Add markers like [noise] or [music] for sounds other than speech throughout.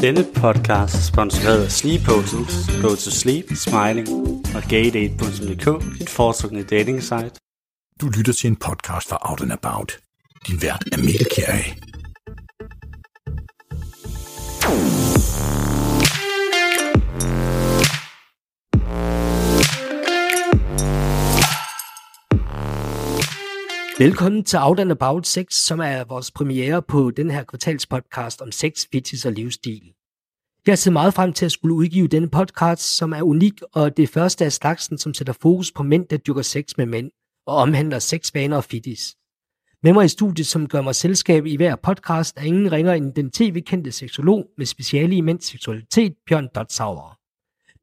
Denne podcast er sponsoreret af Sleep Hotels, Go to Sleep, Smiling og gaydate.dk, dit foretrukne dating site. Du lytter til en podcast fra Out and About. Din vært er Mikkel Kjær. Velkommen til Out and About 6, som er vores premiere på den her kvartalspodcast om sex, fitness og livsstil. Jeg ser meget frem til at skulle udgive denne podcast, som er unik og det første af slagsen, som sætter fokus på mænd, der dyrker sex med mænd og omhandler sexvaner og fitness. Med mig i studiet, som gør mig selskab i hver podcast, er ingen ringer end den tv-kendte seksolog med speciale i mænds seksualitet, Bjørn Dotsauer.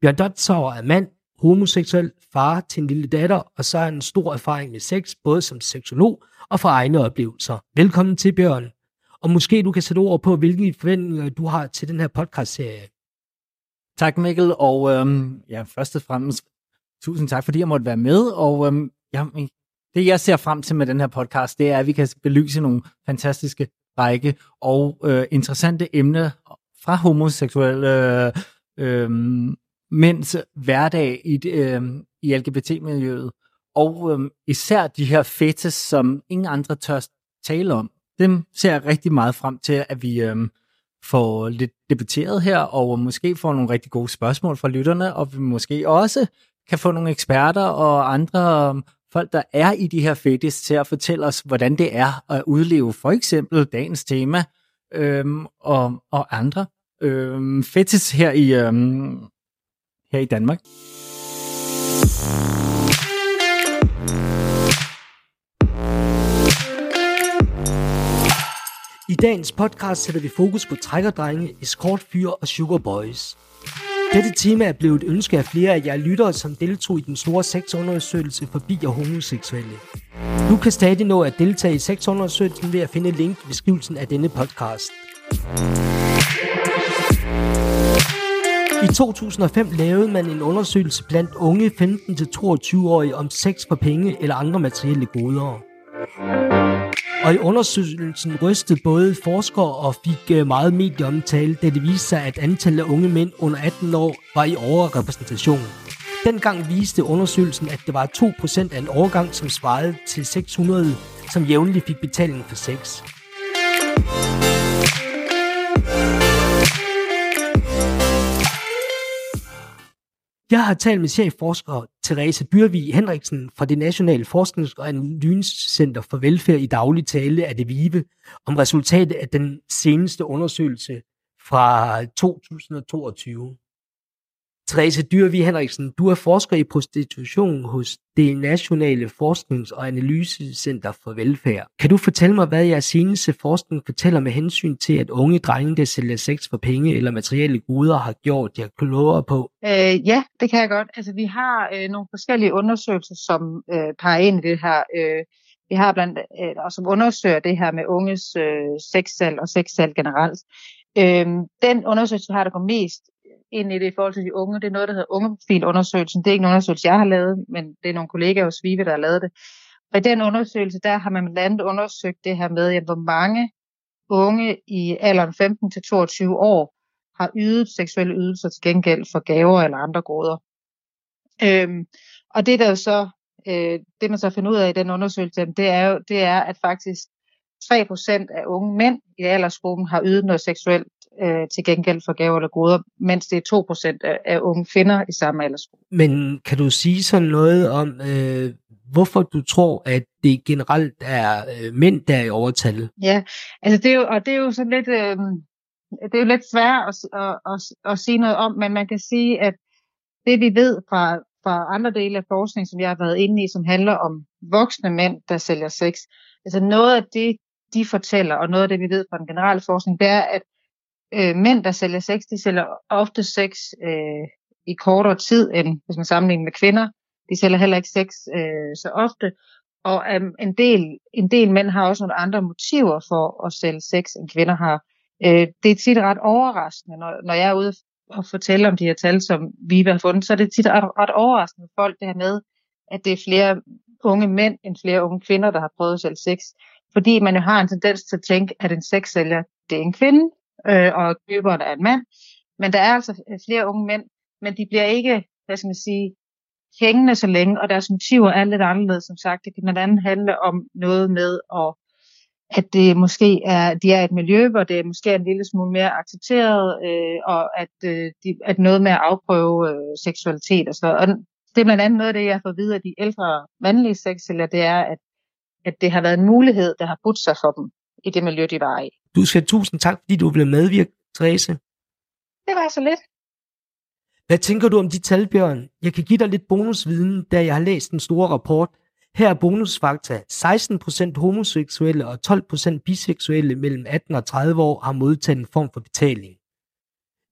Bjørn Dotsauer er mand, homoseksuel, far til en lille datter, og så har en stor erfaring med sex, både som seksolog og fra egne oplevelser. Velkommen til, Bjørn. Og måske du kan sætte ord på, hvilke forventninger du har til den her podcast-serie. Tak Mikkel, og øhm, ja, først og fremmest tusind tak, fordi jeg måtte være med, og øhm, ja, det jeg ser frem til med den her podcast, det er, at vi kan belyse nogle fantastiske række og øh, interessante emner fra homoseksuelle øh, øh, mænds hverdag i, øh, i LGBT-miljøet, og øh, især de her fetes, som ingen andre tør tale om. Dem ser jeg rigtig meget frem til, at vi øh, får lidt debatteret her, og måske får nogle rigtig gode spørgsmål fra lytterne, og vi måske også kan få nogle eksperter og andre øh, folk, der er i de her fetis, til at fortælle os, hvordan det er at udleve for eksempel dagens tema øh, og, og andre øhm, fetis her i, øhm, her i Danmark. I dagens podcast sætter vi fokus på trækkerdrenge, escortfyre og sugar boys. Dette tema er blevet et ønske af flere af jer lyttere, som deltog i den store sexundersøgelse forbi og homoseksuelle. Du kan stadig nå at deltage i sexundersøgelsen ved at finde link i beskrivelsen af denne podcast. I 2005 lavede man en undersøgelse blandt unge 15-22-årige om sex for penge eller andre materielle goder. Og i undersøgelsen rystede både forskere og fik øh, meget medieomtale, da det viste sig, at antallet af unge mænd under 18 år var i overrepræsentation. Dengang viste undersøgelsen, at det var 2% af en årgang, som svarede til 600, som jævnligt fik betaling for sex. Jeg har talt med chefforsker Therese Byrvig Henriksen fra det Nationale Forsknings- og Analysecenter for Velfærd i daglig tale af det VIVE om resultatet af den seneste undersøgelse fra 2022. Therese Dyrvig Henriksen, du er forsker i prostitution hos det Nationale Forsknings- og Analysecenter for Velfærd. Kan du fortælle mig, hvad jeres seneste forskning fortæller med hensyn til, at unge drenge, der sælger sex for penge eller materielle goder, har gjort jer klogere på? Øh, ja, det kan jeg godt. Altså, vi har øh, nogle forskellige undersøgelser, som øh, peger ind i det her. Øh, vi har blandt øh, og som undersøger det her med unges øh, sexsalg og sexsalg generelt. Øh, den undersøgelse, har der går mest ind i det i forhold til de unge. Det er noget, der hedder ungeprofilundersøgelsen. Det er ikke en undersøgelse, jeg har lavet, men det er nogle kollegaer hos Vive, der har lavet det. Og i den undersøgelse, der har man blandt andet undersøgt det her med, hvor mange unge i alderen 15 til 22 år har ydet seksuelle ydelser til gengæld for gaver eller andre goder. Øhm, og det der så, øh, det man så finder ud af i den undersøgelse, det er jo, det er, at faktisk 3% af unge mænd i aldersgruppen har ydet noget seksuelt øh, til gengæld for gaver eller goder, mens det er 2% af, af unge kvinder i samme aldersgruppe. Men kan du sige sådan noget om, øh, hvorfor du tror, at det generelt er øh, mænd, der er i overtal? Ja, altså det er jo, og det er jo sådan lidt, øh, det er jo lidt svært at, at, at, at sige noget om, men man kan sige, at det vi ved fra, fra andre dele af forskning, som jeg har været inde i, som handler om voksne mænd, der sælger sex, altså noget af det, de fortæller, og noget af det, vi ved fra den generelle forskning, det er, at øh, mænd, der sælger sex, de sælger ofte sex øh, i kortere tid, end hvis man sammenligner med kvinder. De sælger heller ikke sex øh, så ofte. Og um, en, del, en del mænd har også nogle andre motiver for at sælge sex, end kvinder har. Øh, det er tit ret overraskende, når, når jeg er ude og fortælle om de her tal, som vi har fundet, så er det tit ret, ret overraskende for folk, det her med, at det er flere unge mænd end flere unge kvinder, der har prøvet at sælge sex. Fordi man jo har en tendens til at tænke, at en sexsælger, det er en kvinde, øh, og køberen er en mand. Men der er altså øh, flere unge mænd, men de bliver ikke, hvad skal man sige, hængende så længe, og deres motiver er lidt anderledes, som sagt. Det kan blandt andet handle om noget med, at, at det måske er, de er et miljø, hvor det måske er en lille smule mere accepteret, øh, og at, øh, de, at noget med at afprøve øh, seksualitet og så Og det er blandt andet noget af det, jeg får videre af de ældre mandlige sexceller, det er, at, at det har været en mulighed, der har budt sig for dem i det miljø, de var i. Du skal tusind tak, fordi du blev medvirke, Therese. Det var så lidt. Hvad tænker du om de tal, Bjørn? Jeg kan give dig lidt bonusviden, da jeg har læst den store rapport. Her er bonusfakta. 16% homoseksuelle og 12% biseksuelle mellem 18 og 30 år har modtaget en form for betaling.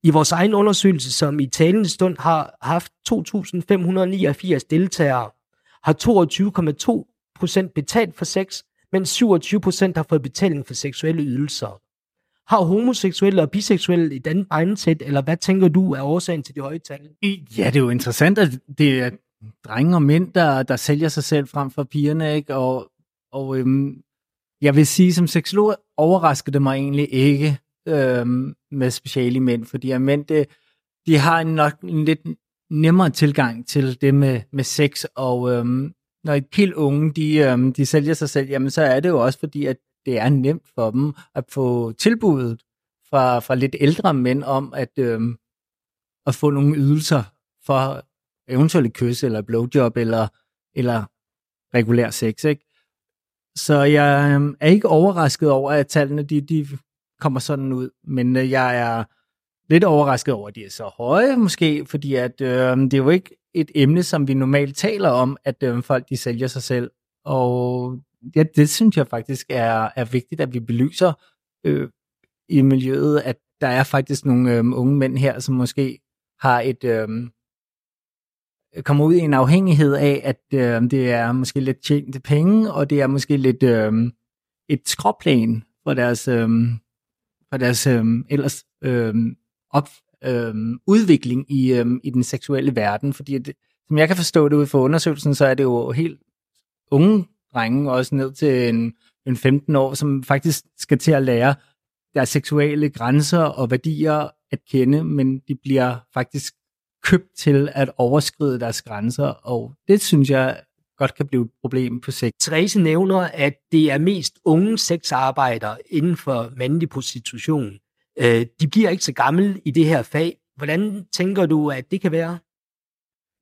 I vores egen undersøgelse, som i talende stund har haft 2.589 deltagere, har 22,2% betalt for sex, mens 27% har fået betaling for seksuelle ydelser. Har homoseksuelle og biseksuelle et andet mindset, eller hvad tænker du er årsagen til de høje tal? Ja, det er jo interessant, at det er drenge og mænd, der, der sælger sig selv frem for pigerne, ikke? Og, og øhm, jeg vil sige, som seksolog overrasker det mig egentlig ikke øhm, med speciale mænd, fordi at mænd, det, de har en nok en lidt nemmere tilgang til det med, med sex, og øhm, når et helt unge, de, øhm, de sælger sig selv, jamen så er det jo også fordi, at det er nemt for dem at få tilbuddet fra, fra lidt ældre mænd om at, øhm, at få nogle ydelser for eventuelt kys eller blowjob eller, eller regulær sex. Ikke? Så jeg øhm, er ikke overrasket over, at tallene de, de kommer sådan ud, men øh, jeg er lidt overrasket over, at de er så høje måske, fordi at, øh, det er jo ikke et emne, som vi normalt taler om, at øh, folk de sælger sig selv. Og ja, det synes jeg faktisk er, er vigtigt, at vi belyser øh, i miljøet, at der er faktisk nogle øh, unge mænd her, som måske har et øh, kommer ud i en afhængighed af, at øh, det er måske lidt tjente penge, og det er måske lidt øh, et skråplan for deres, øh, for deres øh, ellers øh, op, øh, udvikling i, øh, i den seksuelle verden. Fordi det, som jeg kan forstå det ud fra undersøgelsen, så er det jo helt unge drenge, også ned til en, en 15 år, som faktisk skal til at lære deres seksuelle grænser og værdier at kende, men de bliver faktisk købt til at overskride deres grænser, og det synes jeg godt kan blive et problem på sigt. Therese nævner, at det er mest unge sexarbejdere inden for mandlig prostitution. Øh, de bliver ikke så gamle i det her fag. Hvordan tænker du, at det kan være?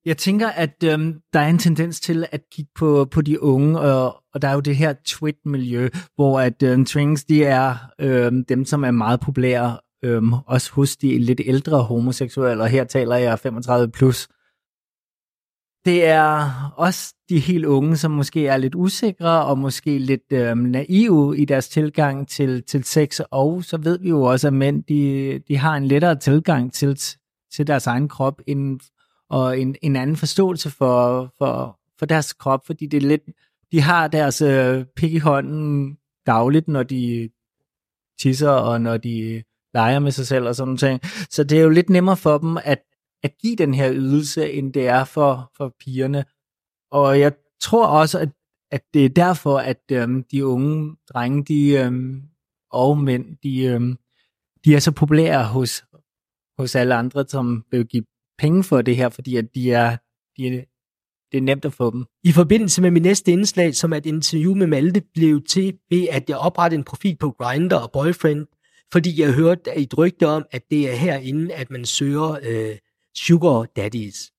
Jeg tænker, at øhm, der er en tendens til at kigge på, på de unge, og, og der er jo det her twit-miljø, hvor at øhm, twins, de er øhm, dem, som er meget populære, øhm, også hos de lidt ældre homoseksuelle, og her taler jeg 35 plus. Det er også de helt unge, som måske er lidt usikre og måske lidt øhm, naive i deres tilgang til, til sex, og så ved vi jo også, at mænd de, de har en lettere tilgang til, til deres egen krop end og en, en anden forståelse for, for, for deres krop, fordi det er lidt, de har deres øh, pik i hånden dagligt, når de tisser, og når de leger med sig selv og sådan noget. Så det er jo lidt nemmere for dem at, at give den her ydelse, end det er for, for pigerne. Og jeg tror også, at, at det er derfor, at øhm, de unge drenge de, øhm, og mænd, de, øhm, de er så populære hos, hos alle andre, som vil give penge for det her, fordi at de er, de er, det er nemt at få dem. I forbindelse med min næste indslag, som er et interview med Malte, blev til ved, at jeg oprettede en profil på Grindr og Boyfriend, fordi jeg hørte et rygte om, at det er herinde, at man søger øh, sugar daddies.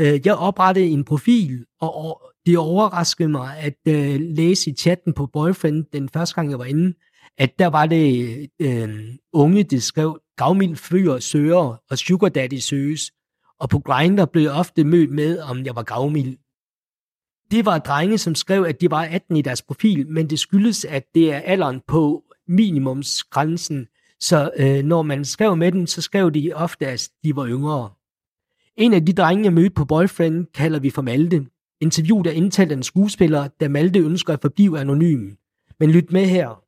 Øh, jeg oprettede en profil, og det overraskede mig at øh, læse i chatten på Boyfriend, den første gang jeg var inde, at der var det øh, unge, der skrev, gavmild fyr søger, og sugar daddy søges, og på Grindr blev jeg ofte mødt med, om jeg var gavmild. Det var drenge, som skrev, at de var 18 i deres profil, men det skyldes, at det er alderen på minimumsgrænsen, så øh, når man skrev med dem, så skrev de ofte, at de var yngre. En af de drenge, jeg mødte på Boyfriend, kalder vi for Malte. Interviewet er indtalt af en skuespiller, da Malte ønsker at forblive anonym. Men lyt med her.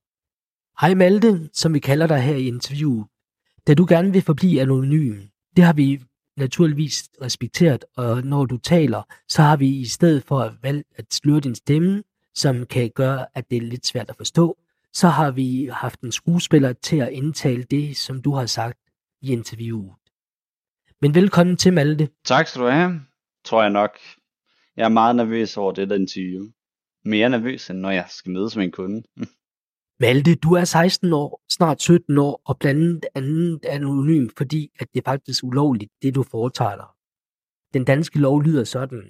Hej Malte, som vi kalder dig her i interviewet. Da du gerne vil forblive anonym, det har vi naturligvis respekteret, og når du taler, så har vi i stedet for at valgt at sløre din stemme, som kan gøre, at det er lidt svært at forstå, så har vi haft en skuespiller til at indtale det, som du har sagt i interviewet. Men velkommen til Malte. Tak skal du have, tror jeg nok. Jeg er meget nervøs over det der interview. Mere nervøs, end når jeg skal mødes med en kunde. [laughs] Malte, du er 16 år, snart 17 år, og blandt andet anonym, fordi at det er faktisk ulovligt, det du foretager dig. Den danske lov lyder sådan.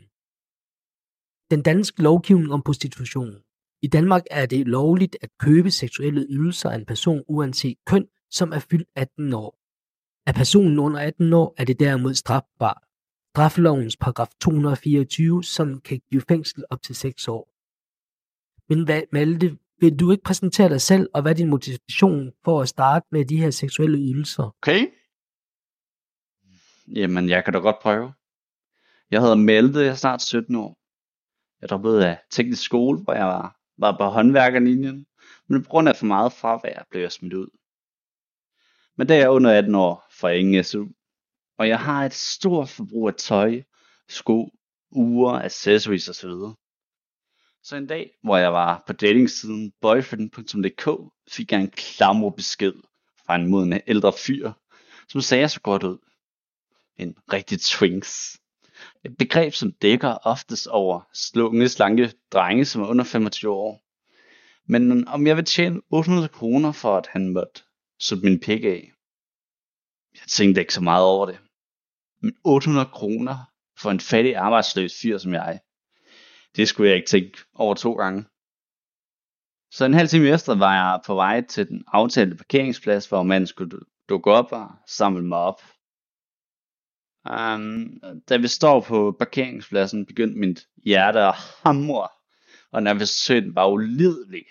Den danske lovgivning om prostitution. I Danmark er det lovligt at købe seksuelle ydelser af en person uanset køn, som er fyldt 18 år. Er personen under 18 år, er det derimod strafbart. Straffelovens paragraf 224, som kan give fængsel op til 6 år. Men hvad, Malte, vil du ikke præsentere dig selv, og hvad er din motivation for at starte med de her seksuelle ydelser? Okay. Jamen, jeg kan da godt prøve. Jeg hedder Malte, jeg er snart 17 år. Jeg droppede af teknisk skole, hvor jeg var, var på håndværkerlinjen, men på grund af for meget fravær blev jeg smidt ud. Men da jeg er under 18 år, får jeg ingen SU, og jeg har et stort forbrug af tøj, sko, uger, accessories osv. Så en dag, hvor jeg var på datingsiden boyfriend.dk, fik jeg en klamro besked fra en moden ældre fyr, som sagde så godt ud. En rigtig twinks. Et begreb, som dækker oftest over slunge, slanke drenge, som er under 25 år. Men om jeg vil tjene 800 kroner for, at han måtte sutte min pik af. Jeg tænkte ikke så meget over det. Men 800 kroner for en fattig arbejdsløs fyr som jeg. Det skulle jeg ikke tænke over to gange. Så en halv time efter var jeg på vej til den aftalte parkeringsplads, hvor manden skulle dukke op og samle mig op. Um, da vi står på parkeringspladsen, begyndte mit hjerte at hamre, og nervøsiteten var ulidelig.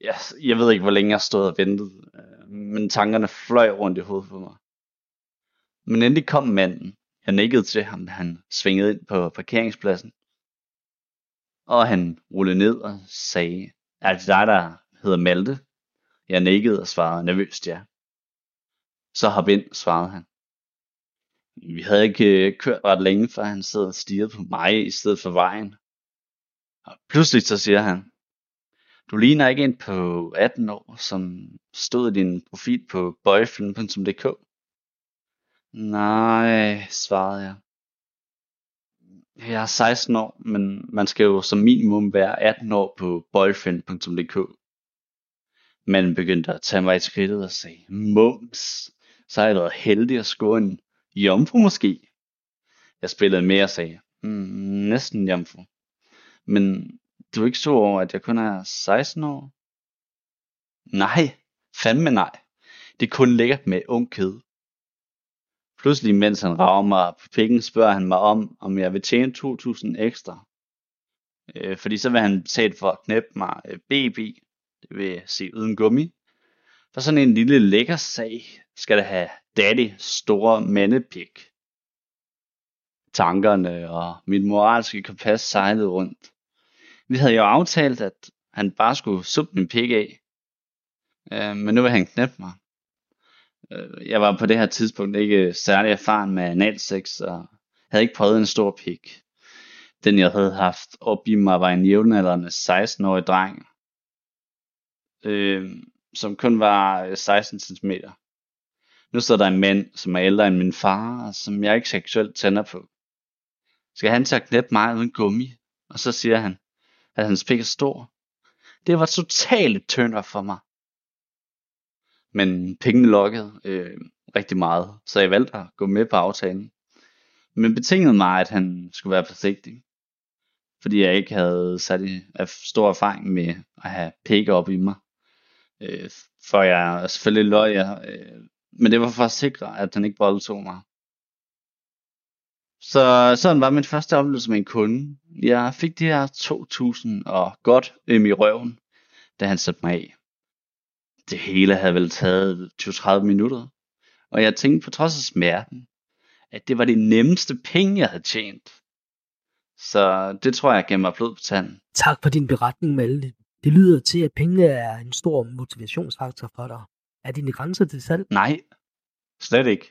Jeg, jeg ved ikke, hvor længe jeg stod og ventede, øh, men tankerne fløj rundt i hovedet på mig. Men endelig kom manden. Jeg nikkede til ham, da han svingede ind på parkeringspladsen. Og han rullede ned og sagde, er det dig, der hedder Malte? Jeg nikkede og svarede nervøst ja. Så hop ind, svarede han. Vi havde ikke øh, kørt ret længe, før han sad og stirrede på mig i stedet for vejen. Og pludselig så siger han, du ligner ikke en på 18 år, som stod i din profil på boyfriend.dk. Nej, svarede jeg. Jeg er 16 år, men man skal jo som minimum være 18 år på boyfriend.dk. Manden begyndte at tage mig i skridtet og sagde, Mums, så har jeg været heldig at score en jomfru måske. Jeg spillede med og sagde, mm, næsten jomfru. Men du er ikke så over, at jeg kun er 16 år? Nej, fandme nej. Det er kun lækkert med ung kød. Pludselig, mens han rager mig på pikken, spørger han mig om, om jeg vil tjene 2.000 ekstra. Øh, fordi så vil han betale for at knæppe mig øh, BB, det vil sige uden gummi. For sådan en lille lækker sag skal det have daddy store mandepik. Tankerne og mit moralske kompas sejlede rundt. Vi havde jo aftalt, at han bare skulle suppe min pik af. Øh, men nu vil han knæppe mig. Øh, jeg var på det her tidspunkt ikke særlig erfaren med analsex, og havde ikke prøvet en stor pik. Den jeg havde haft op i mig var en jævnaldrende 16-årig dreng, øh, som kun var øh, 16 cm. Nu står der en mand, som er ældre end min far, og som jeg ikke seksuelt tænder på. Skal han til at knæppe mig uden gummi? Og så siger han, at hans pik er stor. Det var totalt tønder for mig. Men pengene lokkede øh, rigtig meget, så jeg valgte at gå med på aftalen. Men betingede mig, at han skulle være forsigtig. Fordi jeg ikke havde særlig stor erfaring med at have pækker op i mig. Øh, for jeg selvfølgelig løg jeg, øh, men det var for at sikre, at han ikke voldtog mig. Så sådan var min første oplevelse med en kunde. Jeg fik de her 2.000 og godt øm i røven, da han satte mig af. Det hele havde vel taget 20-30 minutter. Og jeg tænkte på trods af smerten, at det var det nemmeste penge, jeg havde tjent. Så det tror jeg gav mig blod på tanden. Tak for din beretning, Malte. Det lyder til, at pengene er en stor motivationsfaktor for dig. Er dine grænser til salg? Nej, slet ikke.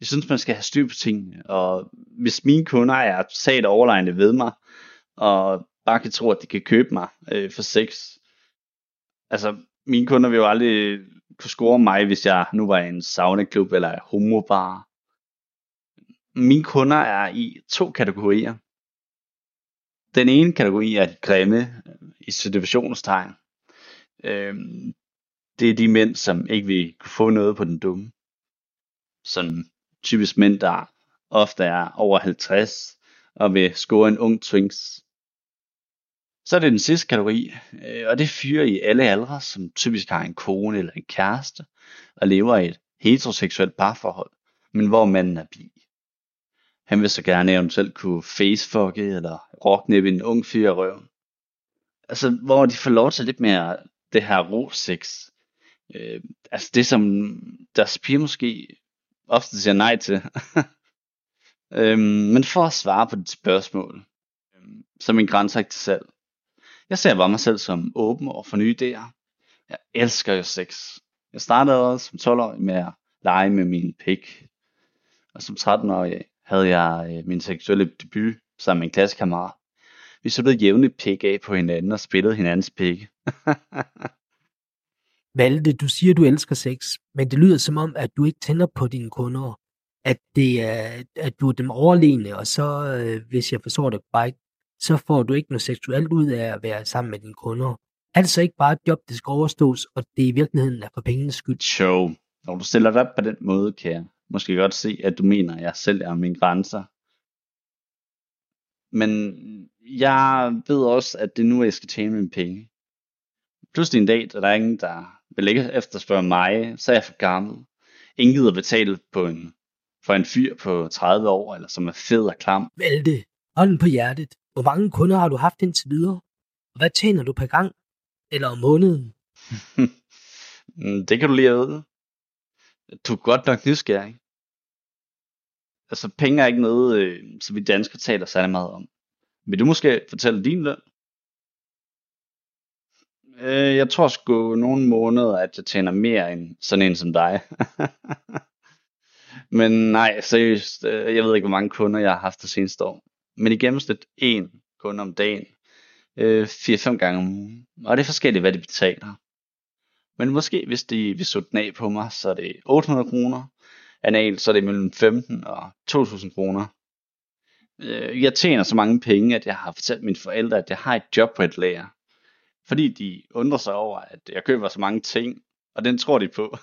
Jeg synes, man skal have styr på tingene, og hvis mine kunder er totalt overlegne ved mig, og bare kan tro, at de kan købe mig øh, for sex, Altså, mine kunder vil jo aldrig kunne score mig, hvis jeg nu var i en saunaklub eller homobar. Mine kunder er i to kategorier. Den ene kategori er de grimme, i situationstegn. Øhm, det er de mænd, som ikke vil kunne få noget på den dumme. Sådan typisk mænd, der ofte er over 50 og vil score en ung twinks. Så er det den sidste kategori, øh, og det er fyre i alle aldre, som typisk har en kone eller en kæreste, og lever i et heteroseksuelt parforhold, men hvor manden er bi. Han vil så gerne eventuelt kunne facefucke eller rocknippe en ung fyr i røven. Altså, hvor de får lov til lidt mere det her ro sex. Øh, altså det, som deres piger måske ofte siger nej til. [laughs] øhm, men for at svare på dit spørgsmål, øhm, så en min grænser til salg. Jeg ser bare mig selv som åben over for nye idéer. Jeg elsker jo sex. Jeg startede også som 12-årig med at lege med min pik. Og som 13-årig havde jeg øh, min seksuelle debut sammen med en klassekammerat. Vi så jævnligt pik af på hinanden og spillede hinandens pikke. [laughs] Valde, du siger, du elsker sex, men det lyder som om, at du ikke tænder på dine kunder. At, det er, at du er dem overlegne, og så, øh, hvis jeg forstår det korrekt, så får du ikke noget seksuelt ud af at være sammen med dine kunder. Altså ikke bare et job, det skal overstås, og det i virkeligheden er for pengenes skyld. Show. Når du stiller dig op på den måde, kan jeg måske godt se, at du mener, at jeg selv er mine grænser. Men jeg ved også, at det er nu, jeg skal tjene mine penge. Pludselig en dag, der er ingen, der vil ikke efterspørge mig, så er jeg for gammel. Ingen gider betale på en, for en fyr på 30 år, eller som er fed og klam. Valte, hånden på hjertet. Hvor mange kunder har du haft indtil videre? Og hvad tjener du per gang? Eller om måneden? [laughs] Det kan du lige vide. Du er godt nok nysgerrig. Altså, penge er ikke noget, øh, som vi danskere taler særlig meget om. Vil du måske fortælle din løn? Øh, jeg tror sgu nogle måneder, at jeg tjener mere end sådan en som dig. [laughs] Men nej, seriøst, øh, jeg ved ikke, hvor mange kunder jeg har haft det seneste år. Men i gennemsnit en kunde om dagen. Øh, 4-5 gange om ugen. Og det er forskelligt, hvad de betaler. Men måske, hvis de vil sutte den af på mig, så er det 800 kroner. Anal, så er det mellem 15 og 2000 kroner. Øh, jeg tjener så mange penge, at jeg har fortalt mine forældre, at jeg har et job på et lager. Fordi de undrer sig over, at jeg køber så mange ting, og den tror de på.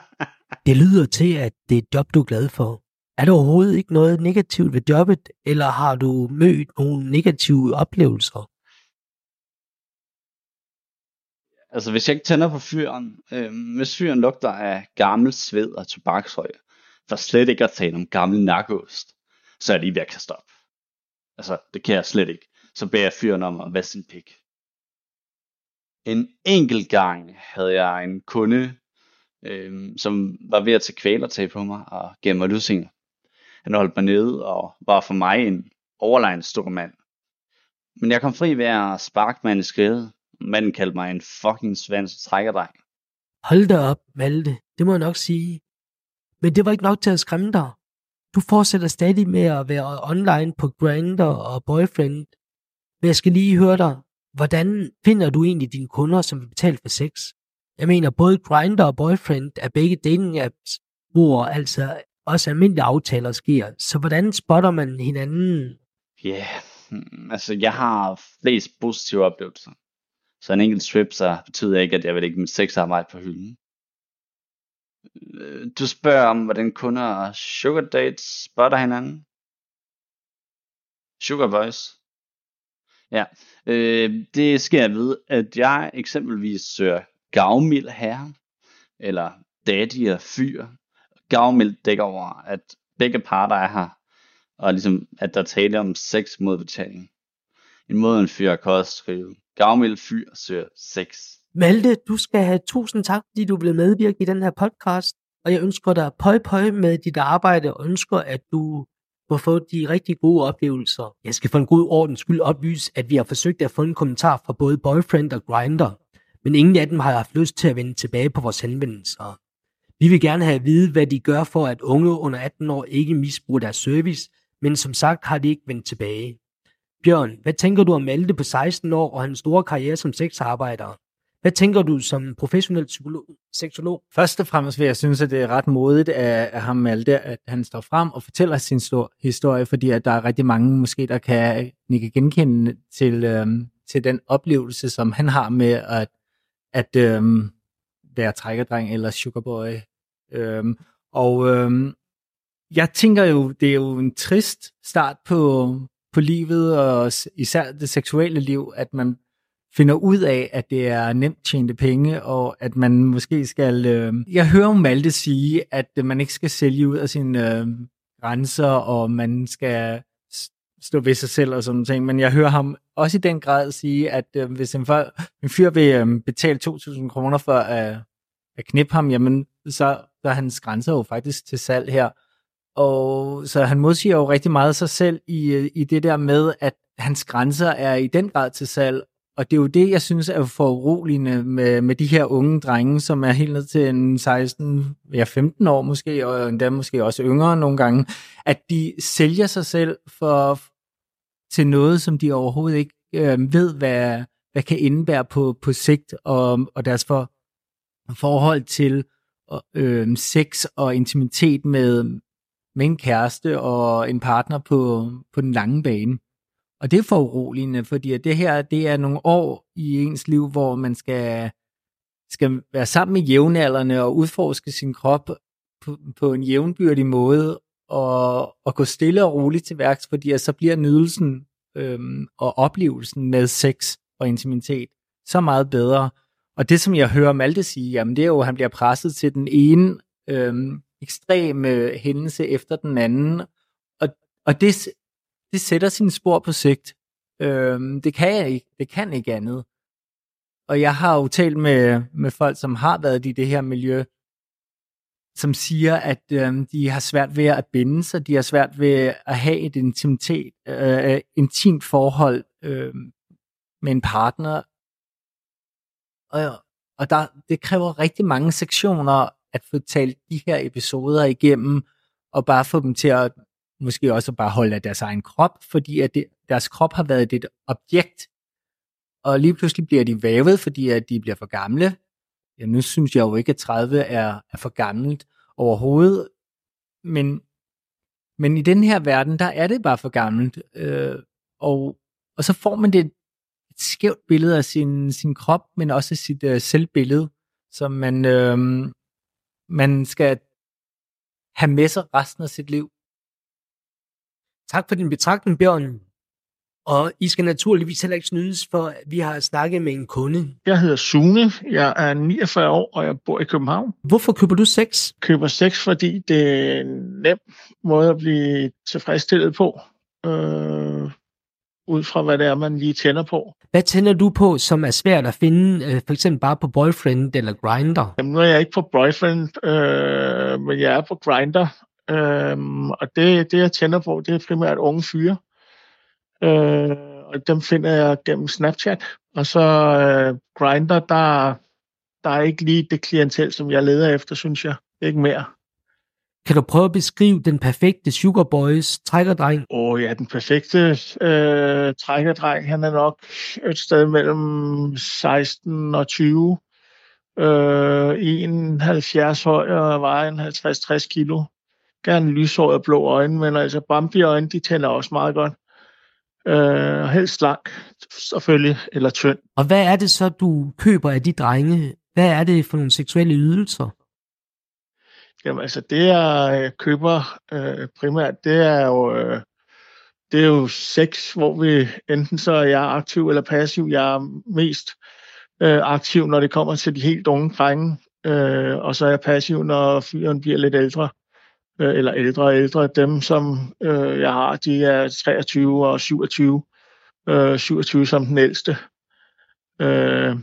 [laughs] det lyder til, at det er et job, du er glad for. Er der overhovedet ikke noget negativt ved jobbet, eller har du mødt nogle negative oplevelser? Altså, hvis jeg ikke tænder på fyren, øh, hvis fyren lugter af gammel sved og tobaksrøg, for slet ikke at tale om gammel nakkost, så er det lige ved at kaste op. Altså, det kan jeg slet ikke. Så beder jeg fyren om at vaske sin pik. En enkelt gang havde jeg en kunde, øh, som var ved at tage kvælertag på mig og gemme mig lusinger. Han holdt mig nede og var for mig en overlegen stor mand. Men jeg kom fri ved at sparke manden i skrevet. Manden kaldte mig en fucking svans trækkerdreng. Hold da op, Malte. Det må jeg nok sige. Men det var ikke nok til at skræmme dig. Du fortsætter stadig med at være online på Grindr og Boyfriend. Men jeg skal lige høre dig. Hvordan finder du egentlig dine kunder, som vil betale for sex? Jeg mener, både Grindr og Boyfriend er begge dating apps, hvor altså også almindelige aftaler sker. Så hvordan spotter man hinanden? Ja, yeah. altså jeg har flest positive oplevelser. Så en enkelt strip, så betyder ikke, at jeg vil ikke mit sexarbejde på hylden. Øh, du spørger om, hvordan kunder og sugar dates spotter hinanden. Sugar boys. Ja, øh, det sker ved, at jeg eksempelvis søger gavmild herre, eller daddy og fyr. Gavmild dækker over, at begge parter er her, og ligesom, at der taler om sex mod betaling. En måde en fyr kan også skrive, gavmild fyr søger sex. Malte, du skal have tusind tak, fordi du blev medvirke i den her podcast, og jeg ønsker dig pøj pøj med dit arbejde, og ønsker, at du må få de rigtig gode oplevelser. Jeg skal for en god ordens skyld oplyse, at vi har forsøgt at få en kommentar fra både Boyfriend og Grinder, men ingen af dem har haft lyst til at vende tilbage på vores henvendelser. Vi vil gerne have at vide, hvad de gør for, at unge under 18 år ikke misbruger deres service, men som sagt har de ikke vendt tilbage. Bjørn, hvad tænker du om Malte på 16 år og hans store karriere som sexarbejder? Hvad tænker du som professionel psykolog, seksolog? Først og fremmest vil jeg synes, at det er ret modigt af, af ham Malte, at han står frem og fortæller sin stor historie, fordi at der er rigtig mange måske, der kan ikke genkende til, øhm, til den oplevelse, som han har med at, at øhm, være trækkerdreng eller sugarboy. Øhm, og øhm, jeg tænker jo, det er jo en trist start på, på livet, og især det seksuelle liv, at man finder ud af, at det er nemt tjente penge, og at man måske skal... Øh... Jeg hører Malte sige, at man ikke skal sælge ud af sine øh, grænser, og man skal stå ved sig selv og sådan ting, men jeg hører ham også i den grad sige, at øh, hvis en, for, en fyr vil øh, betale 2.000 kroner for at, at knippe ham, jamen så, så er hans grænser jo faktisk til salg her. Og så han modsiger jo rigtig meget sig selv i, øh, i det der med, at hans grænser er i den grad til salg, og det er jo det, jeg synes er foruroligende med, med de her unge drenge, som er helt ned til en 16, ja 15 år måske, og endda måske også yngre nogle gange, at de sælger sig selv for til noget, som de overhovedet ikke øh, ved, hvad, hvad kan indebære på, på sigt, og, og deres for, forhold til øh, sex og intimitet med, med en kæreste og en partner på, på den lange bane. Og det er for uroligende, fordi det her det er nogle år i ens liv, hvor man skal, skal være sammen med jævnaldrende og udforske sin krop på, på en jævnbyrdig måde, og, og gå stille og roligt til værks, fordi så bliver nydelsen øhm, og oplevelsen med sex og intimitet så meget bedre. Og det, som jeg hører Malte sige, jamen det er jo, at han bliver presset til den ene øhm, ekstreme hændelse efter den anden, og, og det, det sætter sine spor på sigt. Øhm, det kan jeg ikke, det kan ikke andet. Og jeg har jo talt med, med folk, som har været i det her miljø, som siger, at øhm, de har svært ved at binde sig, de har svært ved at have et intimitet, øh, øh intimt forhold øh, med en partner. Og, og der, det kræver rigtig mange sektioner at få talt de her episoder igennem, og bare få dem til at måske også bare holde af deres egen krop, fordi at det, deres krop har været et objekt, og lige pludselig bliver de vævet, fordi at de bliver for gamle. Jamen, nu synes jeg jo ikke, at 30 er, er for gammelt overhovedet, men, men i den her verden, der er det bare for gammelt, øh, og, og så får man det et skævt billede af sin, sin krop, men også af sit øh, selvbillede, som man, øh, man skal have med sig resten af sit liv. Tak for din betragtning, Bjørn. Og I skal naturligvis heller ikke snydes, for vi har snakket med en kunde. Jeg hedder Sune, jeg er 49 år, og jeg bor i København. Hvorfor køber du sex? Jeg køber sex, fordi det er en nem måde at blive tilfredsstillet på. Øh, ud fra hvad det er, man lige tænder på. Hvad tænder du på, som er svært at finde, øh, for eksempel bare på Boyfriend eller Grinder? Jamen, nu er jeg ikke på Boyfriend, øh, men jeg er på Grinder, Øhm, og det, det, jeg tænder på, det er primært unge fyre. Øh, og dem finder jeg gennem Snapchat. Og så øh, Grinder, der, der er ikke lige det klientel, som jeg leder efter, synes jeg. Ikke mere. Kan du prøve at beskrive den perfekte Sugar Boys trækkerdreng? Åh oh, ja, den perfekte øh, trækkerdreng, han er nok et sted mellem 16 og 20. Øh, 71 høj og vejer en 50-60 kilo gerne lyshåret og blå øjne, men altså Bambi-øjne, de tænder også meget godt. Øh, helst slank, selvfølgelig, eller tynd. Og hvad er det så, du køber af de drenge? Hvad er det for nogle seksuelle ydelser? Jamen altså, det jeg køber øh, primært, det er jo... Øh, det er jo sex, hvor vi enten så er jeg aktiv eller passiv. Jeg er mest øh, aktiv, når det kommer til de helt unge drenge, øh, og så er jeg passiv, når fyren bliver lidt ældre øh, eller ældre og ældre. Dem, som øh, jeg har, de er 23 og 27. Øh, 27 som den ældste. Øh,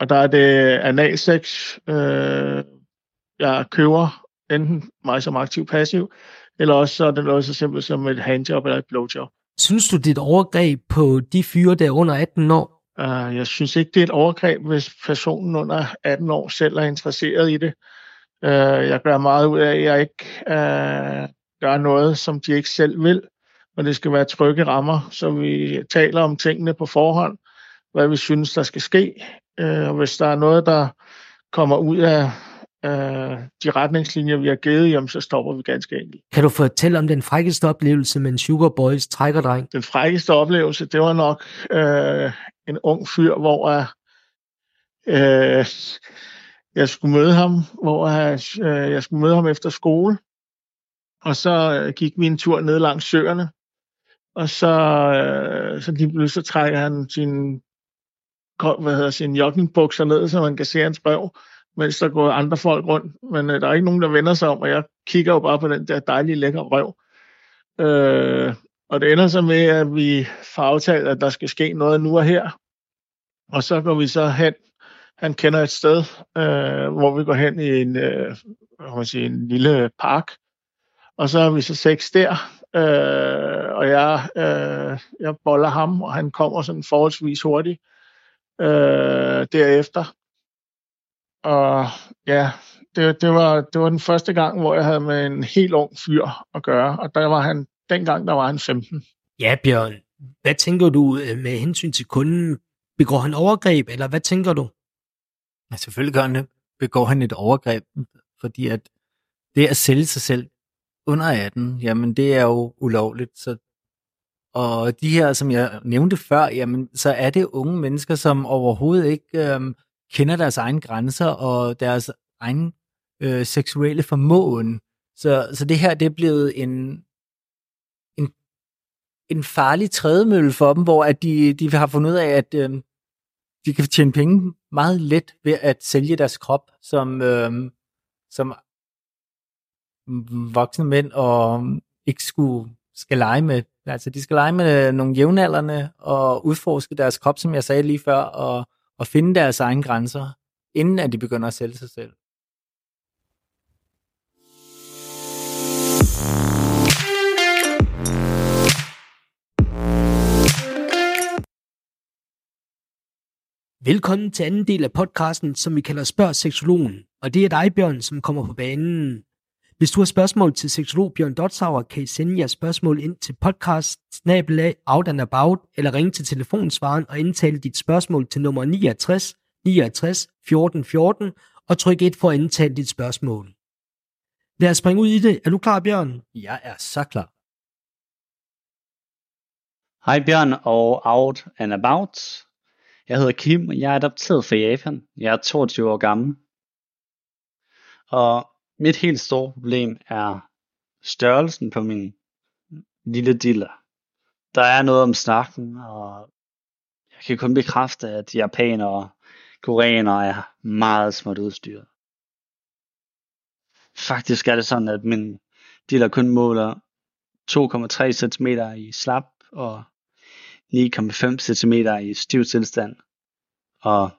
og der er det analsex, øh, jeg køber, enten mig som aktiv passiv, eller også så er det noget så simpelt som et handjob eller et blowjob. Synes du, det er et overgreb på de fyre, der er under 18 år? Uh, jeg synes ikke, det er et overgreb, hvis personen under 18 år selv er interesseret i det. Øh, jeg gør meget ud af, at jeg ikke øh, gør noget, som de ikke selv vil. Og det skal være trygge rammer, så vi taler om tingene på forhånd, hvad vi synes, der skal ske. Øh, og hvis der er noget, der kommer ud af øh, de retningslinjer, vi har givet, jamen, så stopper vi ganske enkelt. Kan du fortælle om den frækkeste oplevelse med en Sugar Boys trækkerdreng? Den frækkeste oplevelse, det var nok øh, en ung fyr, hvor øh, jeg skulle møde ham, hvor jeg, øh, jeg skulle møde ham efter skole. Og så øh, gik vi en tur ned langs søerne. Og så, øh, så lige pludselig så trækker han sin, hvad hedder, sin joggingbukser ned, så man kan se hans brev, mens der går andre folk rundt. Men øh, der er ikke nogen, der vender sig om, og jeg kigger jo bare på den der dejlige, lækre røv. Øh, og det ender så med, at vi får aftalt, at der skal ske noget nu og her. Og så går vi så hen han kender et sted, øh, hvor vi går hen i en, øh, hvad man sige, en lille park, og så er vi så seks der, øh, og jeg, øh, jeg boller ham, og han kommer sådan forholdsvis hurtigt øh, derefter. Og ja, det, det, var, det var den første gang, hvor jeg havde med en helt ung fyr at gøre, og der var han, dengang der var han 15. Ja, Bjørn. Hvad tænker du øh, med hensyn til kunden? Begår han overgreb, eller hvad tænker du? Ja, selvfølgelig gør han det. Begår han et overgreb, fordi at det at sælge sig selv under 18, jamen det er jo ulovligt. Så, og de her, som jeg nævnte før, jamen så er det unge mennesker, som overhovedet ikke øhm, kender deres egne grænser og deres egen øh, seksuelle formåen. Så, så det her, det er blevet en, en, en farlig trædemølle for dem, hvor at de, de har fundet ud af, at øh, de kan tjene penge meget let ved at sælge deres krop som, øh, som voksne mænd, og ikke skulle, skal lege med, altså de skal lege med nogle jævnaldrende og udforske deres krop, som jeg sagde lige før, og, og finde deres egne grænser, inden at de begynder at sælge sig selv. Velkommen til anden del af podcasten, som vi kalder Spørg Seksologen. Og det er dig, Bjørn, som kommer på banen. Hvis du har spørgsmål til seksolog Bjørn Dotsauer, kan I sende jeres spørgsmål ind til podcast out and about, eller ringe til telefonsvaren og indtale dit spørgsmål til nummer 69 69 14 14 og tryk 1 for at indtale dit spørgsmål. Lad os springe ud i det. Er du klar, Bjørn? Jeg er så klar. Hej Bjørn og Out and About. Jeg hedder Kim, og jeg er adopteret fra Japan. Jeg er 22 år gammel. Og mit helt store problem er størrelsen på min lille diller. Der er noget om snakken, og jeg kan kun bekræfte, at japanere og koreanere er meget småt udstyret. Faktisk er det sådan, at min diller kun måler 2,3 cm i slap og 9,5 cm i stiv tilstand. Og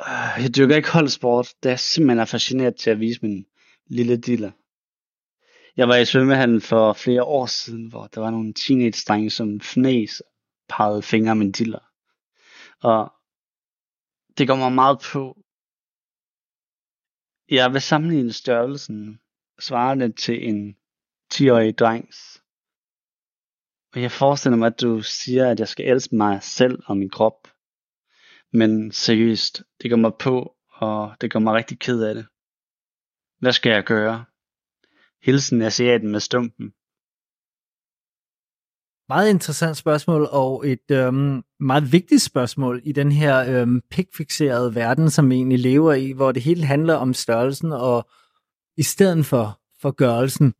øh, jeg dyrker ikke holdsport. Det jeg simpelthen fascineret til at vise min lille diller. Jeg var i svømmehallen for flere år siden, hvor der var nogle teenage-drenge, som fnæs pegede fingre af min diller. Og det går mig meget på. Jeg vil sammenligne størrelsen svarende til en 10-årig drengs og jeg forestiller mig, at du siger, at jeg skal elske mig selv og min krop. Men seriøst, det går mig på, og det gør mig rigtig ked af det. Hvad skal jeg gøre? Hilsen asiaten med stumpen. Meget interessant spørgsmål, og et øhm, meget vigtigt spørgsmål i den her øhm, pikfixerede verden, som vi egentlig lever i, hvor det hele handler om størrelsen, og i stedet for, for gørelsen.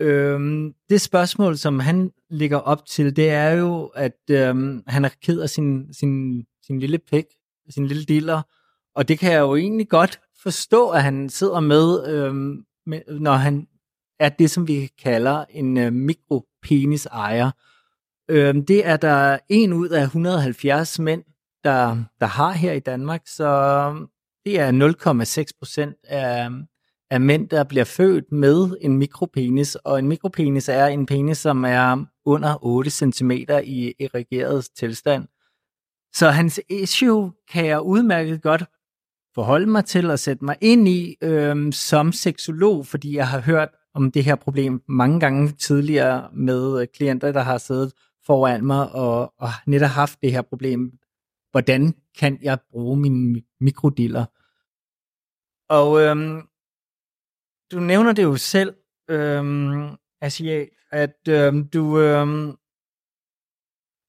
Øhm, det spørgsmål, som han ligger op til, det er jo, at øhm, han er ked af sin, sin, sin lille pæk, sin lille diller, og det kan jeg jo egentlig godt forstå, at han sidder med, øhm, med når han er det, som vi kalder en øh, mikropenis ejer. Øhm, det er der en ud af 170 mænd, der, der har her i Danmark, så øhm, det er 0,6 procent af, af mænd, der bliver født med en mikropenis, og en mikropenis er en penis, som er under 8 cm i erigeret tilstand. Så hans issue kan jeg udmærket godt forholde mig til og sætte mig ind i øhm, som seksolog, fordi jeg har hørt om det her problem mange gange tidligere med øh, klienter, der har siddet foran mig og, og netop haft det her problem. Hvordan kan jeg bruge mine mikrodiller. Og øhm, du nævner det jo selv, øhm, Asia, at øhm, du øhm,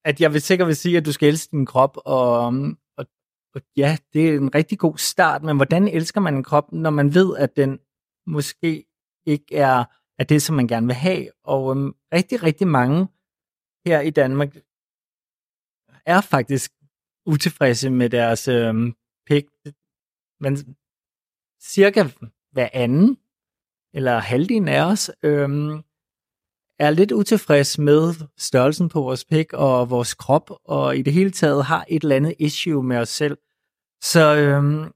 at jeg vil sikkert vil sige, at du skal elske din krop, og, øhm, og, og ja, det er en rigtig god start, men hvordan elsker man en krop, når man ved, at den måske ikke er, er det, som man gerne vil have? Og øhm, rigtig, rigtig mange her i Danmark er faktisk utilfredse med deres øhm, pik. Men cirka hver anden, eller halvdelen af os, øhm, er lidt utilfreds med størrelsen på vores pik og vores krop, og i det hele taget har et eller andet issue med os selv. Så, øhm,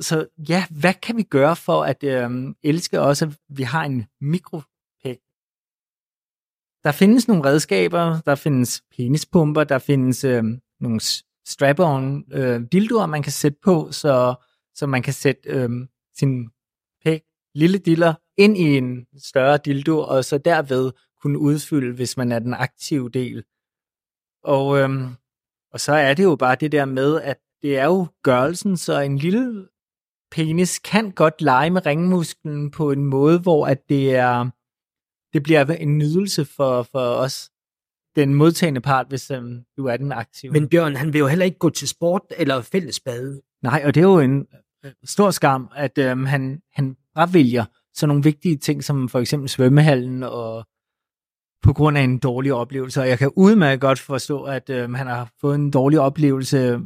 så ja, hvad kan vi gøre for at øhm, elske også, at vi har en mikropik? Der findes nogle redskaber, der findes penispumper, der findes øhm, nogle strap-on øh, dildoer, man kan sætte på, så, så man kan sætte øhm, sin lille diller ind i en større dildo, og så derved kunne udfylde, hvis man er den aktive del. Og, øhm, og så er det jo bare det der med, at det er jo gørelsen, så en lille penis kan godt lege med ringmusklen på en måde, hvor at det er det bliver en nydelse for, for os, den modtagende part, hvis øhm, du er den aktive. Men Bjørn, han vil jo heller ikke gå til sport eller fællesbade. Nej, og det er jo en øh, stor skam, at øhm, han, han fravælger sådan nogle vigtige ting, som for eksempel svømmehallen og på grund af en dårlig oplevelse. Og jeg kan udmærket godt forstå, at øh, han har fået en dårlig oplevelse,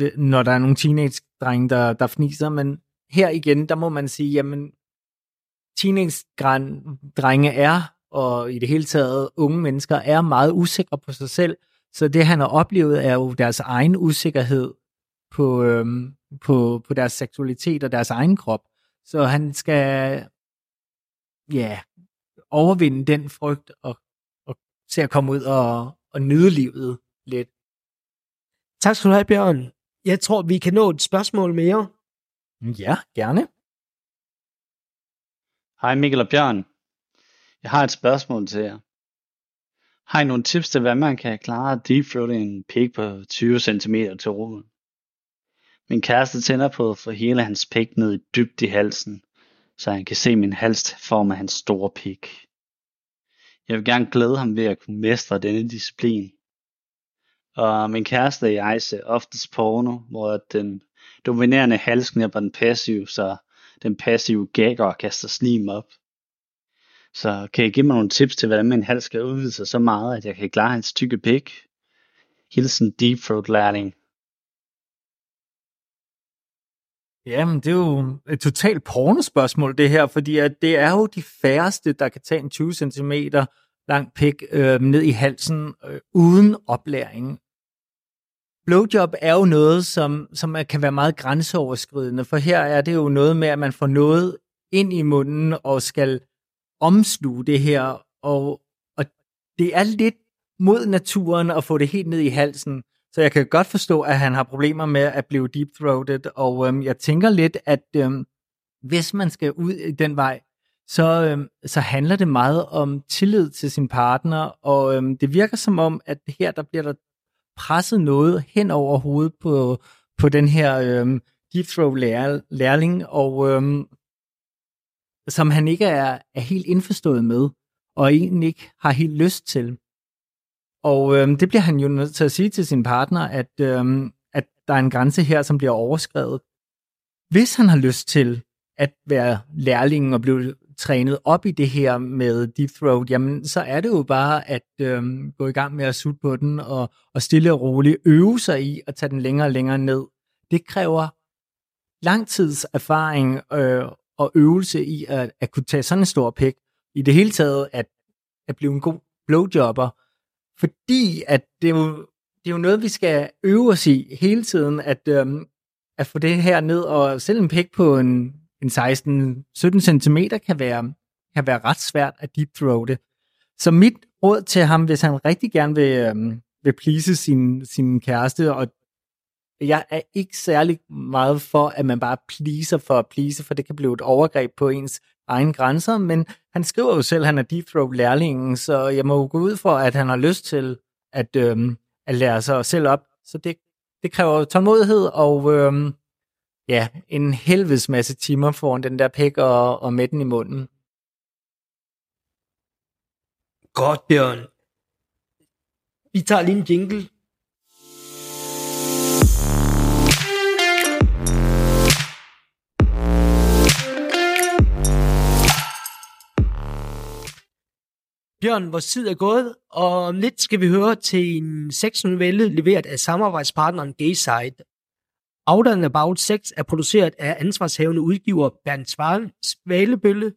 øh, når der er nogle teenage-drenge, der, der fniser. Men her igen, der må man sige, jamen, teenage-drenge er, og i det hele taget unge mennesker, er meget usikre på sig selv. Så det, han har oplevet, er jo deres egen usikkerhed på, øhm, på, på deres seksualitet og deres egen krop. Så han skal ja, overvinde den frygt og til at komme ud og, og nyde livet lidt. Tak skal du have, Bjørn. Jeg tror, vi kan nå et spørgsmål mere. Ja, gerne. Hej Mikkel og Bjørn. Jeg har et spørgsmål til jer. Har I nogle tips til, hvad man kan klare deep en pig på 20 cm til rummet? Min kæreste tænder på at få hele hans pik ned i dybt i halsen, så han kan se min hals form af hans store pik. Jeg vil gerne glæde ham ved at kunne mestre denne disciplin. Og min kæreste og jeg ser oftest porno, hvor den dominerende halsknæpper den passive, så den passive gagger og kaster slim op. Så kan I give mig nogle tips til, hvordan min hals skal udvide sig så meget, at jeg kan klare hans tykke pik? Hilsen Deep Throat lærling. Jamen, det er jo et totalt pornospørgsmål, det her, fordi at det er jo de færreste, der kan tage en 20 cm lang pik øh, ned i halsen øh, uden oplæring. Blowjob er jo noget, som, som kan være meget grænseoverskridende, for her er det jo noget med, at man får noget ind i munden og skal omsluge det her, og, og det er lidt mod naturen at få det helt ned i halsen. Så jeg kan godt forstå, at han har problemer med at blive deep-throated, og øhm, jeg tænker lidt, at øhm, hvis man skal ud i den vej, så, øhm, så handler det meget om tillid til sin partner, og øhm, det virker som om, at her der bliver der presset noget hen over hovedet på, på den her øhm, deep-throat-lærling, og øhm, som han ikke er, er helt indforstået med, og egentlig ikke har helt lyst til. Og øhm, det bliver han jo nødt til at sige til sin partner, at, øhm, at der er en grænse her, som bliver overskrevet. Hvis han har lyst til at være lærlingen og blive trænet op i det her med deep throat, jamen så er det jo bare at øhm, gå i gang med at sutte på den og, og stille og roligt øve sig i at tage den længere og længere ned. Det kræver langtids erfaring øh, og øvelse i at, at kunne tage sådan en stor pik. I det hele taget at, at blive en god blowjobber, fordi at det er jo, det er jo noget, vi skal øve os i hele tiden, at, øhm, at få det her ned, og selv en pæk på en, en 16-17 cm kan være, kan være ret svært at deep throate. Så mit råd til ham, hvis han rigtig gerne vil, øhm, vil please sin, sin kæreste, og jeg er ikke særlig meget for, at man bare pleaser for at please, for det kan blive et overgreb på ens egen grænser, men han skriver jo selv, at han er deep throat lærlingen, så jeg må jo gå ud for, at han har lyst til at, øhm, at lære sig selv op. Så det det kræver tålmodighed og øhm, ja, en helvedes masse timer foran den der pæk og, og med den i munden. Godt, Bjørn. Vi tager lige en jingle. Bjørn, vores tid er gået, og om lidt skal vi høre til en sexnovelle leveret af samarbejdspartneren Gayside. Out and About 6 er produceret af ansvarshavende udgiver Bernd Svalebølle,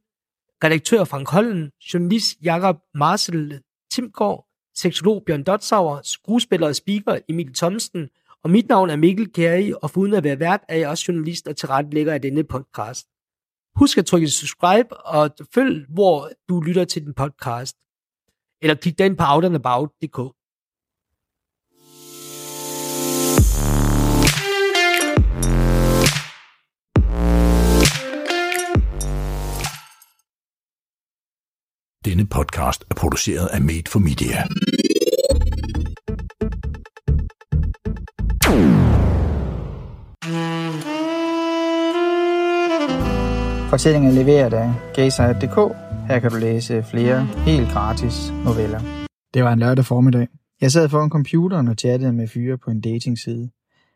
redaktør Frank Hollen, journalist Jakob Marcel Timgaard, seksolog Bjørn Dotsauer, skuespiller og speaker Emil Thomsen, og mit navn er Mikkel Kæri, og foruden at være vært, er jeg også journalist og tilrettelægger af denne podcast. Husk at trykke subscribe og følg, hvor du lytter til den podcast. Eller klik den på outandabout.dk. Denne podcast er produceret af Made for Media. Fortællingen er leveret af gayside.dk. Her kan du læse flere helt gratis noveller. Det var en lørdag formiddag. Jeg sad foran computeren og chattede med fyre på en datingside.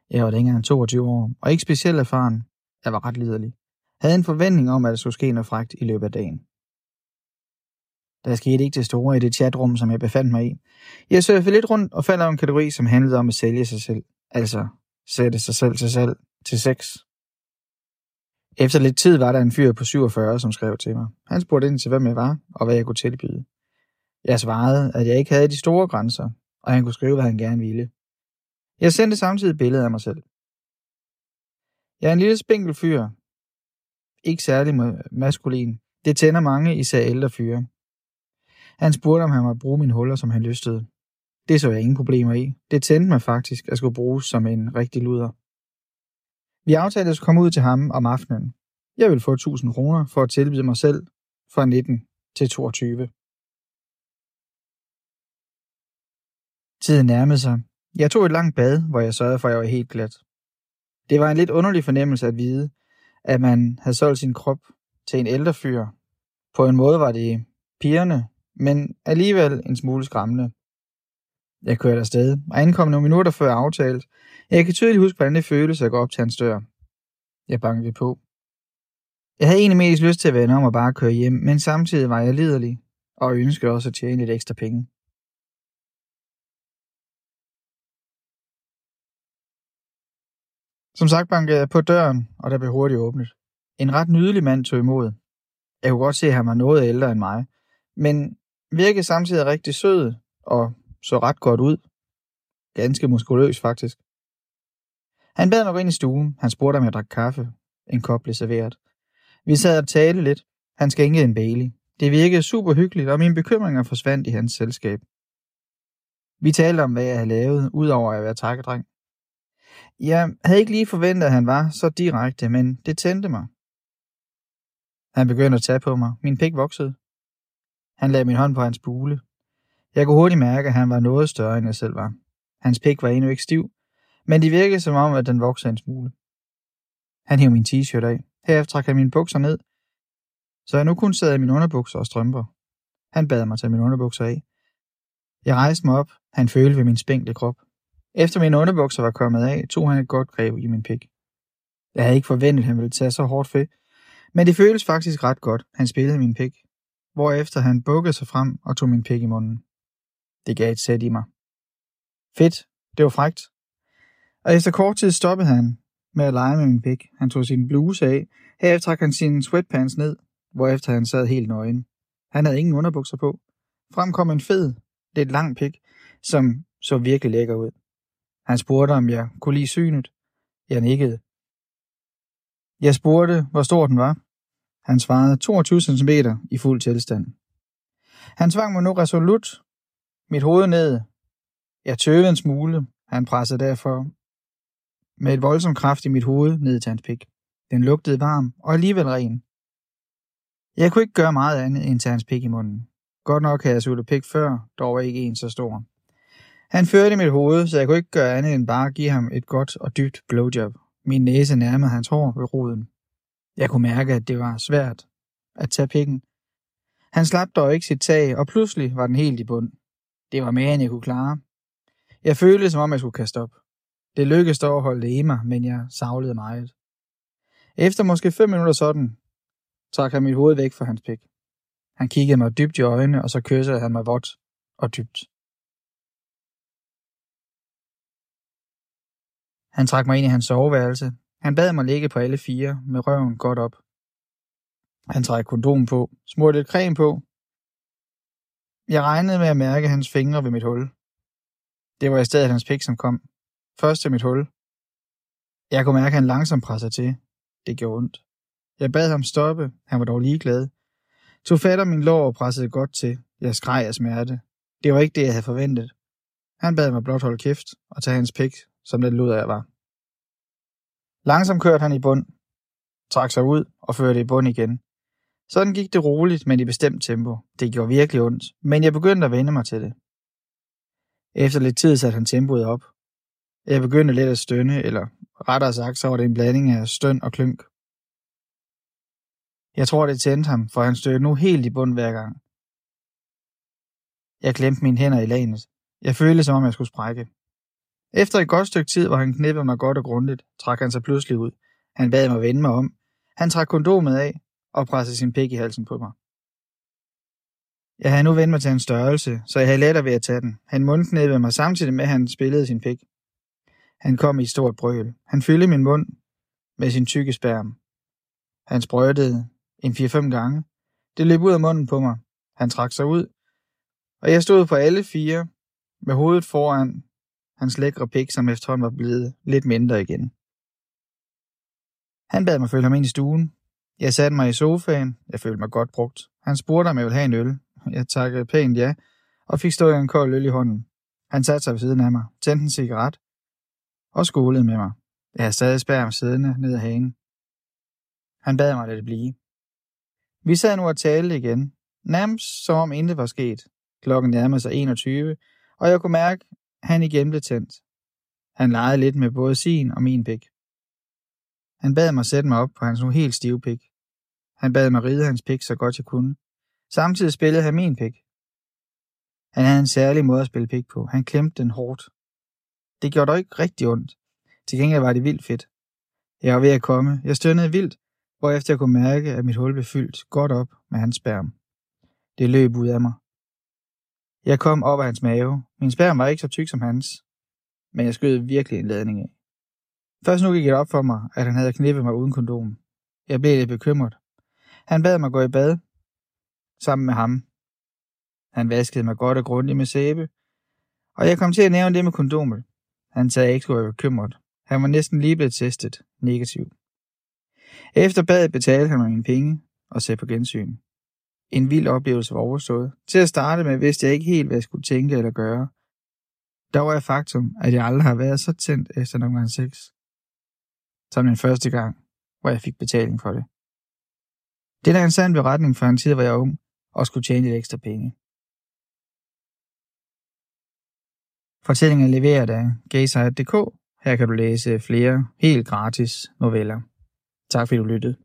Jeg var længere end 22 år, og ikke specielt erfaren. Jeg var ret liderlig. Havde en forventning om, at der skulle ske noget fragt i løbet af dagen. Der skete ikke det store i det chatrum, som jeg befandt mig i. Jeg surfede lidt rundt og faldt over en kategori, som handlede om at sælge sig selv. Altså, sætte sig selv til salg til sex. Efter lidt tid var der en fyr på 47, som skrev til mig. Han spurgte ind til, hvem jeg var, og hvad jeg kunne tilbyde. Jeg svarede, at jeg ikke havde de store grænser, og han kunne skrive, hvad han gerne ville. Jeg sendte samtidig billeder af mig selv. Jeg er en lille spinkel fyr. Ikke særlig maskulin. Det tænder mange, især ældre fyre. Han spurgte, om han måtte bruge mine huller, som han lystede. Det så jeg ingen problemer i. Det tændte mig faktisk at skulle bruges som en rigtig luder. Vi aftalte at komme ud til ham om aftenen. Jeg vil få 1000 kroner for at tilbyde mig selv fra 19 til 22. Tiden nærmede sig. Jeg tog et langt bad, hvor jeg sørgede for, at jeg var helt glat. Det var en lidt underlig fornemmelse at vide, at man havde solgt sin krop til en ældre fyr. På en måde var det pigerne, men alligevel en smule skræmmende. Jeg kørte afsted, og ankom nogle minutter før aftalt. Jeg kan tydeligt huske, hvordan det føles at gå op til hans dør. Jeg bankede på. Jeg havde egentlig mest lyst til at vende om og bare køre hjem, men samtidig var jeg liderlig, og ønskede også at tjene lidt ekstra penge. Som sagt bankede jeg på døren, og der blev hurtigt åbnet. En ret nydelig mand tog imod. Jeg kunne godt se, at han var noget ældre end mig, men virkede samtidig rigtig sød og så ret godt ud. Ganske muskuløs faktisk. Han bad mig gå ind i stuen. Han spurgte, om jeg drak kaffe. En kop blev serveret. Vi sad og talte lidt. Han skænkede en Bailey. Det virkede super hyggeligt, og mine bekymringer forsvandt i hans selskab. Vi talte om, hvad jeg havde lavet, udover at være takkedreng. Jeg havde ikke lige forventet, at han var så direkte, men det tændte mig. Han begyndte at tage på mig. Min pik voksede. Han lagde min hånd på hans bule. Jeg kunne hurtigt mærke, at han var noget større, end jeg selv var. Hans pik var endnu ikke stiv, men det virkede som om, at den voksede en smule. Han hævde min t-shirt af. Herefter trak han mine bukser ned, så jeg nu kun sad i mine underbukser og strømper. Han bad mig tage mine underbukser af. Jeg rejste mig op. Han følte ved min spinkle krop. Efter mine underbukser var kommet af, tog han et godt greb i min pik. Jeg havde ikke forventet, at han ville tage så hårdt fedt, men det føles faktisk ret godt. Han spillede min pik, hvorefter han bukkede sig frem og tog min pik i munden. Det gav et sæt i mig. Fedt, det var frægt. Og efter kort tid stoppede han med at lege med min pik. Han tog sin bluse af, herefter trak han sine sweatpants ned, hvorefter han sad helt nøgen. Han havde ingen underbukser på. Frem kom en fed, lidt lang pik, som så virkelig lækker ud. Han spurgte, om jeg kunne lide synet. Jeg nikkede. Jeg spurgte, hvor stor den var. Han svarede 22 cm i fuld tilstand. Han tvang mig nu resolut mit hoved ned. Jeg tøvede en smule. Han pressede derfor med et voldsomt kraft i mit hoved ned til hans pik. Den lugtede varm og alligevel ren. Jeg kunne ikke gøre meget andet end tage hans pik i munden. Godt nok havde jeg suttet pik før, dog var ikke en så stor. Han førte i mit hoved, så jeg kunne ikke gøre andet end bare give ham et godt og dybt blowjob. Min næse nærmede hans hår ved roden. Jeg kunne mærke, at det var svært at tage pikken. Han slap dog ikke sit tag, og pludselig var den helt i bund. Det var mere, end jeg kunne klare. Jeg følte, som om jeg skulle kaste op. Det lykkedes dog at holde det i mig, men jeg savlede meget. Efter måske fem minutter sådan, trak han mit hoved væk fra hans pik. Han kiggede mig dybt i øjnene, og så kyssede han mig vådt og dybt. Han trak mig ind i hans soveværelse. Han bad mig ligge på alle fire, med røven godt op. Han trak kondom på, smurte lidt creme på. Jeg regnede med at mærke hans fingre ved mit hul. Det var i stedet hans pik, som kom. Først til mit hul. Jeg kunne mærke, at han langsomt pressede til. Det gjorde ondt. Jeg bad ham stoppe. Han var dog ligeglad. Tog fat om min lår og pressede godt til. Jeg skreg af smerte. Det var ikke det, jeg havde forventet. Han bad mig blot holde kæft og tage hans pik, som det lød af var. Langsomt kørte han i bund, trak sig ud og førte i bund igen. Sådan gik det roligt, men i bestemt tempo. Det gjorde virkelig ondt, men jeg begyndte at vende mig til det. Efter lidt tid satte han tempoet op. Jeg begyndte lidt at stønne, eller rettere sagt, så var det en blanding af støn og klynk. Jeg tror, det tændte ham, for han stødte nu helt i bund hver gang. Jeg klemte mine hænder i lagenet. Jeg følte, som om jeg skulle sprække. Efter et godt stykke tid, hvor han knippede mig godt og grundigt, trak han sig pludselig ud. Han bad mig vende mig om. Han trak kondomet af og pressede sin pik i halsen på mig. Jeg havde nu vendt mig til en størrelse, så jeg havde lettere ved at tage den. Han mundknæppede mig samtidig med, at han spillede sin pik. Han kom i et stort brøl. Han fyldte min mund med sin tykke spærm. Han sprøjtede en 4-5 gange. Det løb ud af munden på mig. Han trak sig ud, og jeg stod på alle fire med hovedet foran hans lækre pik, som efterhånden var blevet lidt mindre igen. Han bad mig følge ham ind i stuen. Jeg satte mig i sofaen. Jeg følte mig godt brugt. Han spurgte, om jeg ville have en øl. Jeg takkede pænt ja, og fik stået en kold øl i hånden. Han satte sig ved siden af mig, tændte en cigaret og skolede med mig. Jeg havde stadig spærm siddende ned ad hagen. Han bad mig at lade det blive. Vi sad nu og talte igen, nærmest som om intet var sket. Klokken nærmede sig 21, og jeg kunne mærke, at han igen blev tændt. Han legede lidt med både sin og min pik. Han bad mig sætte mig op på hans nu helt stive pik. Han bad mig ride hans pik så godt jeg kunne. Samtidig spillede han min pik. Han havde en særlig måde at spille pik på. Han klemte den hårdt. Det gjorde dog ikke rigtig ondt. Til gengæld var det vildt fedt. Jeg var ved at komme. Jeg stønnede vildt, hvorefter jeg kunne mærke, at mit hul blev fyldt godt op med hans sperm. Det løb ud af mig. Jeg kom op af hans mave. Min sperm var ikke så tyk som hans, men jeg skød virkelig en ladning af. Først nu gik det op for mig, at han havde knippet mig uden kondom. Jeg blev lidt bekymret. Han bad mig gå i bad, sammen med ham. Han vaskede mig godt og grundigt med sæbe, og jeg kom til at nævne det med kondomet. Han sagde, at jeg ikke skulle være bekymret. Han var næsten lige blevet testet negativ. Efter badet betalte han mig mine penge og sagde på gensyn. En vild oplevelse var overstået. Til at starte med vidste jeg ikke helt, hvad jeg skulle tænke eller gøre. Der var jeg faktum, at jeg aldrig har været så tændt efter nummer 6. Som den første gang, hvor jeg fik betaling for det. Det er en sand beretning fra en tid, hvor jeg var ung og skulle tjene lidt ekstra penge. Fortællingen er leveret af gaysite.dk. Her kan du læse flere helt gratis noveller. Tak fordi du lyttede.